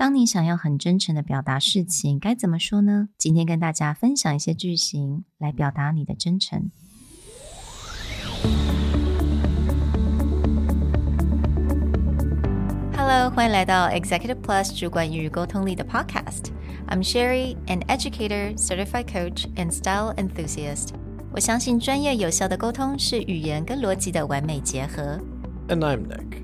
当你想要很真诚的表达事情，该怎么说呢？今天跟大家分享一些句型来表达你的真诚。Hello，欢迎来到 Executive Plus 主管与沟通力的 Podcast。I'm Sherry, an educator, certified coach, and style enthusiast. 我相信专业有效的沟通是语言跟逻辑的完美结合。And I'm Nick,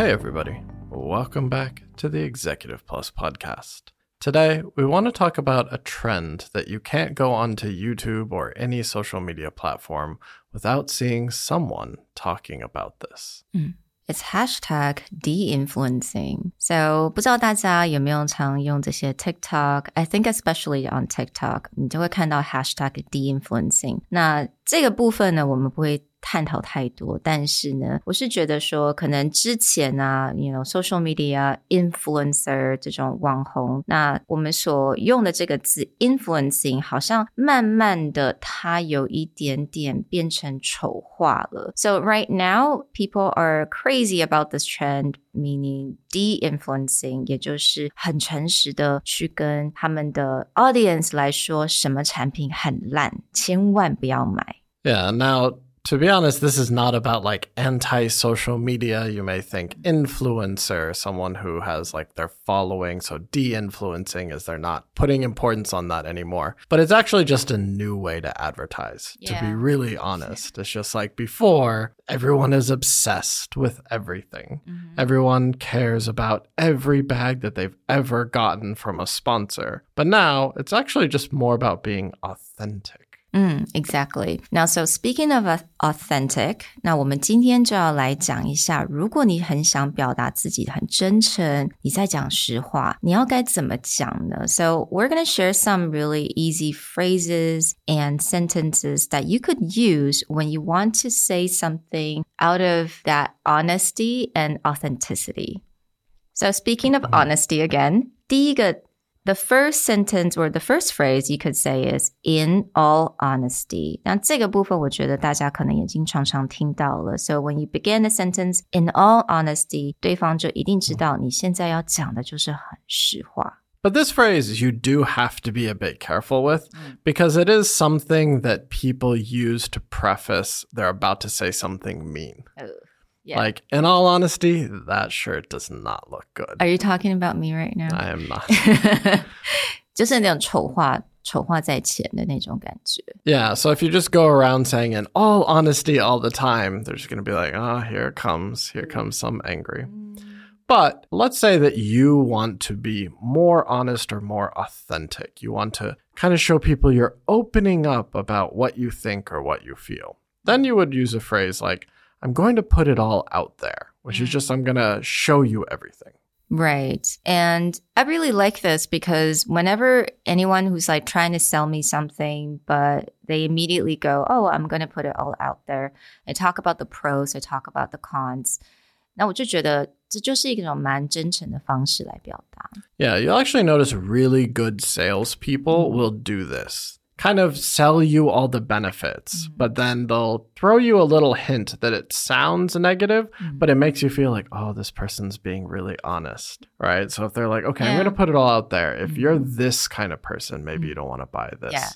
Hey, everybody. Welcome back to the Executive Plus podcast. Today, we want to talk about a trend that you can't go onto YouTube or any social media platform without seeing someone talking about this. Mm. It's hashtag de-influencing. So 不知道大家有没有常用这些 TikTok？I think especially on TikTok，你就会看到 hashtag de-influencing。那 这个部分呢，我们不会探讨太多，但是呢，我是觉得说，可能之前啊，you know social media influencer 这种网红，那我们所用的这个字 influencing，好像慢慢的它有一点点变成丑化了。So right now people are crazy about this trend, meaning de-influencing，也就是很诚实的去跟他们的 audience 来说，什么产品很烂，千万不要买。Yeah, now to be honest, this is not about like anti social media. You may think influencer, someone who has like their following. So de influencing is they're not putting importance on that anymore. But it's actually just a new way to advertise, yeah. to be really honest. It's just like before, everyone is obsessed with everything. Mm-hmm. Everyone cares about every bag that they've ever gotten from a sponsor. But now it's actually just more about being authentic. Mm, exactly. Now, so speaking of authentic，那我们今天就要来讲一下，如果你很想表达自己很真诚，你在讲实话，你要该怎么讲呢？So we're gonna share some really easy phrases and sentences that you could use when you want to say something out of that honesty and authenticity. So speaking of honesty again，第一个 the first sentence or the first phrase you could say is in all honesty. 那这个部分我觉得大家可能也经常常听到了。So when you begin a sentence in all honesty，对方就一定知道你现在要讲的就是很实话。But this phrase you do have to be a bit careful with because it is something that people use to preface they're about to say something mean. Oh. Yeah. Like, in all honesty, that shirt does not look good. Are you talking about me right now? I am not. Yeah. so if you just go around saying in all honesty all the time, they're just going to be like, oh, here it comes. Here comes some angry. Mm. But let's say that you want to be more honest or more authentic. You want to kind of show people you're opening up about what you think or what you feel. Then you would use a phrase like, I'm going to put it all out there, which mm. is just I'm going to show you everything. Right. And I really like this because whenever anyone who's like trying to sell me something, but they immediately go, Oh, I'm going to put it all out there. I talk about the pros, I talk about the cons. 那我就觉得这就是一种蛮真诚的方式来表达。Yeah, you'll actually notice really good salespeople mm. will do this kind of sell you all the benefits, mm-hmm. but then they'll throw you a little hint that it sounds negative, mm-hmm. but it makes you feel like, oh, this person's being really honest, right? So if they're like, okay, yeah. I'm going to put it all out there. If mm-hmm. you're this kind of person, maybe you mm-hmm. don't want to buy this. Yeah.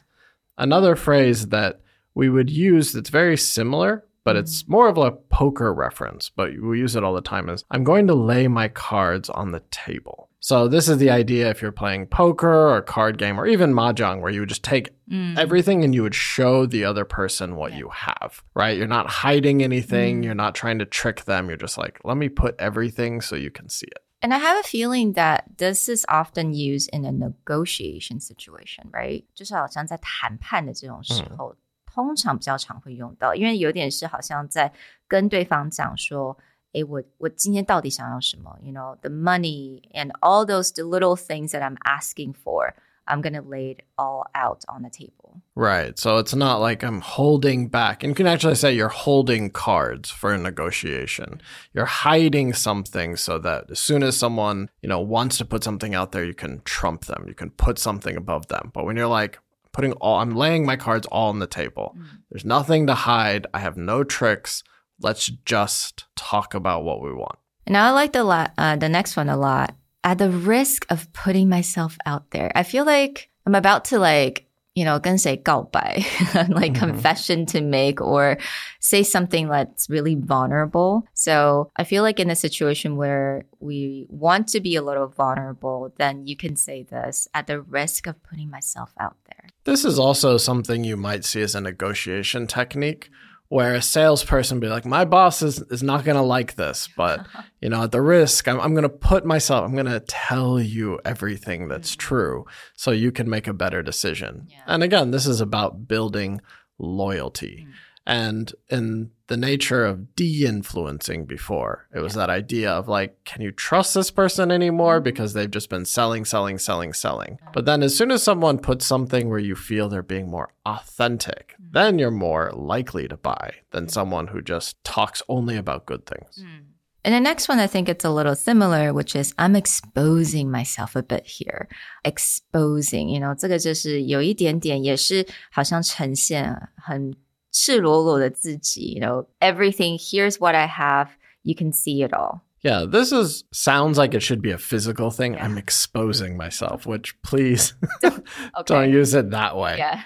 Another phrase that we would use that's very similar, but it's mm-hmm. more of a poker reference, but we use it all the time is I'm going to lay my cards on the table. So this is the idea if you're playing poker or card game or even mahjong where you would just take mm. everything and you would show the other person what yeah. you have, right? You're not hiding anything, mm. you're not trying to trick them. You're just like, let me put everything so you can see it. And I have a feeling that this is often used in a negotiation situation, right? 就是好像在谈判的这种时候，嗯、通常比较常会用到，因为有点是好像在跟对方讲说。 诶，我我今天到底想要什么？You know, the money and all those little things that I'm asking for. I'm going to lay it all out on the table. Right. So it's not like I'm holding back. And you can actually say you're holding cards for a negotiation. You're hiding something so that as soon as someone, you know, wants to put something out there, you can trump them. You can put something above them. But when you're like putting all I'm laying my cards all on the table. Mm. There's nothing to hide. I have no tricks. Let's just talk about what we want. And I like the la- uh, the next one a lot at the risk of putting myself out there. I feel like I'm about to like, you know, gonna say 告白, like mm -hmm. confession to make or say something that's really vulnerable. So I feel like in a situation where we want to be a little vulnerable, then you can say this at the risk of putting myself out there. This is also something you might see as a negotiation technique where a salesperson be like, my boss is, is not going to like this, but you know, at the risk, I'm, I'm going to put myself, I'm going to tell you everything that's mm-hmm. true so you can make a better decision. Yeah. And again, this is about building loyalty. Mm And in the nature of de influencing before, it was yeah. that idea of like, can you trust this person anymore? Mm-hmm. Because they've just been selling, selling, selling, selling. But then as soon as someone puts something where you feel they're being more authentic, mm. then you're more likely to buy than mm. someone who just talks only about good things. Mm. And the next one, I think it's a little similar, which is I'm exposing myself a bit here. Exposing, you know, 这个就是有一点点也是好像呈现很 赤裸裸的自己，you know, everything, here's what I have, you can see it all. Yeah, this is sounds like it should be a physical thing. Yeah. I'm exposing myself, which please okay. don't use it that way. Yeah.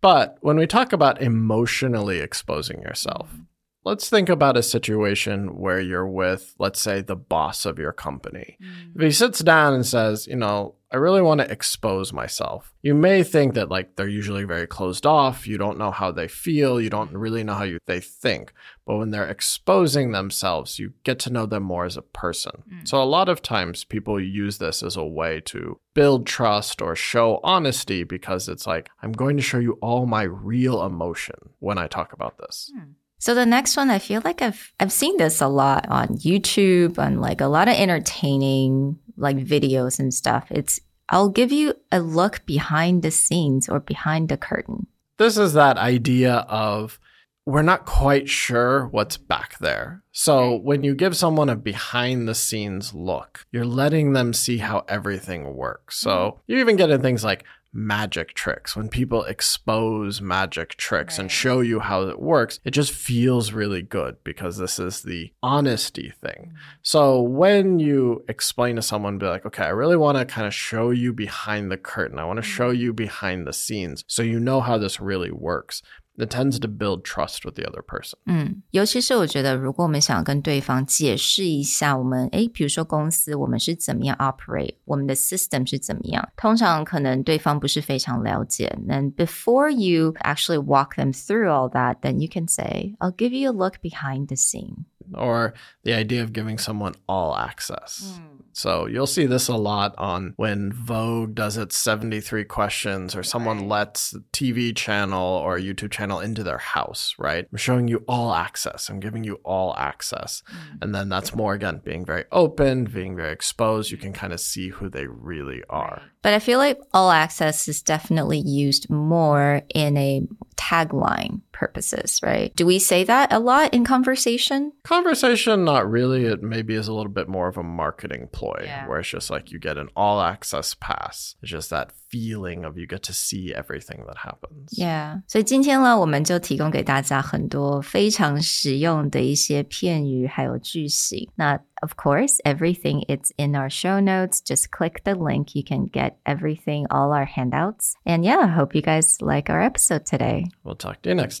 But when we talk about emotionally exposing yourself, mm-hmm. let's think about a situation where you're with, let's say, the boss of your company. Mm. If he sits down and says, you know, I really want to expose myself. You may think that like they're usually very closed off. You don't know how they feel. You don't really know how you, they think. But when they're exposing themselves, you get to know them more as a person. Mm. So a lot of times people use this as a way to build trust or show honesty because it's like, I'm going to show you all my real emotion when I talk about this. Mm. So the next one, I feel like I've I've seen this a lot on YouTube and like a lot of entertaining like videos and stuff. It's I'll give you a look behind the scenes or behind the curtain. This is that idea of we're not quite sure what's back there. So when you give someone a behind the scenes look, you're letting them see how everything works. So mm-hmm. you even get in things like magic tricks. When people expose magic tricks right. and show you how it works, it just feels really good because this is the honesty thing. Mm-hmm. So when you explain to someone, be like, okay, I really want to kind of show you behind the curtain. I want to mm-hmm. show you behind the scenes so you know how this really works it tends to build trust with the other person. 嗯，尤其是我觉得，如果我们想跟对方解释一下，我们诶，比如说公司我们是怎么样 operate，我们的 system 是怎么样，通常可能对方不是非常了解。And before you actually walk them through all that, then you can say, "I'll give you a look behind the scene." Or the idea of giving someone all access. Mm. So you'll see this a lot on when Vogue does its 73 questions or someone right. lets a TV channel or a YouTube channel into their house, right? I'm showing you all access. I'm giving you all access. Mm. And then that's more again being very open, being very exposed. You can kind of see who they really are. But I feel like all access is definitely used more in a tagline purposes, right? Do we say that a lot in conversation? Conversation, not really. It maybe is a little bit more of a marketing ploy yeah. where it's just like you get an all access pass. It's just that feeling of you get to see everything that happens. Yeah. 所以今天呢，我们就提供给大家很多非常实用的一些片语还有句型。那 of course, everything is in our show notes. Just click the link. You can get everything, all our handouts. And yeah, I hope you guys like our episode today. We'll talk to you next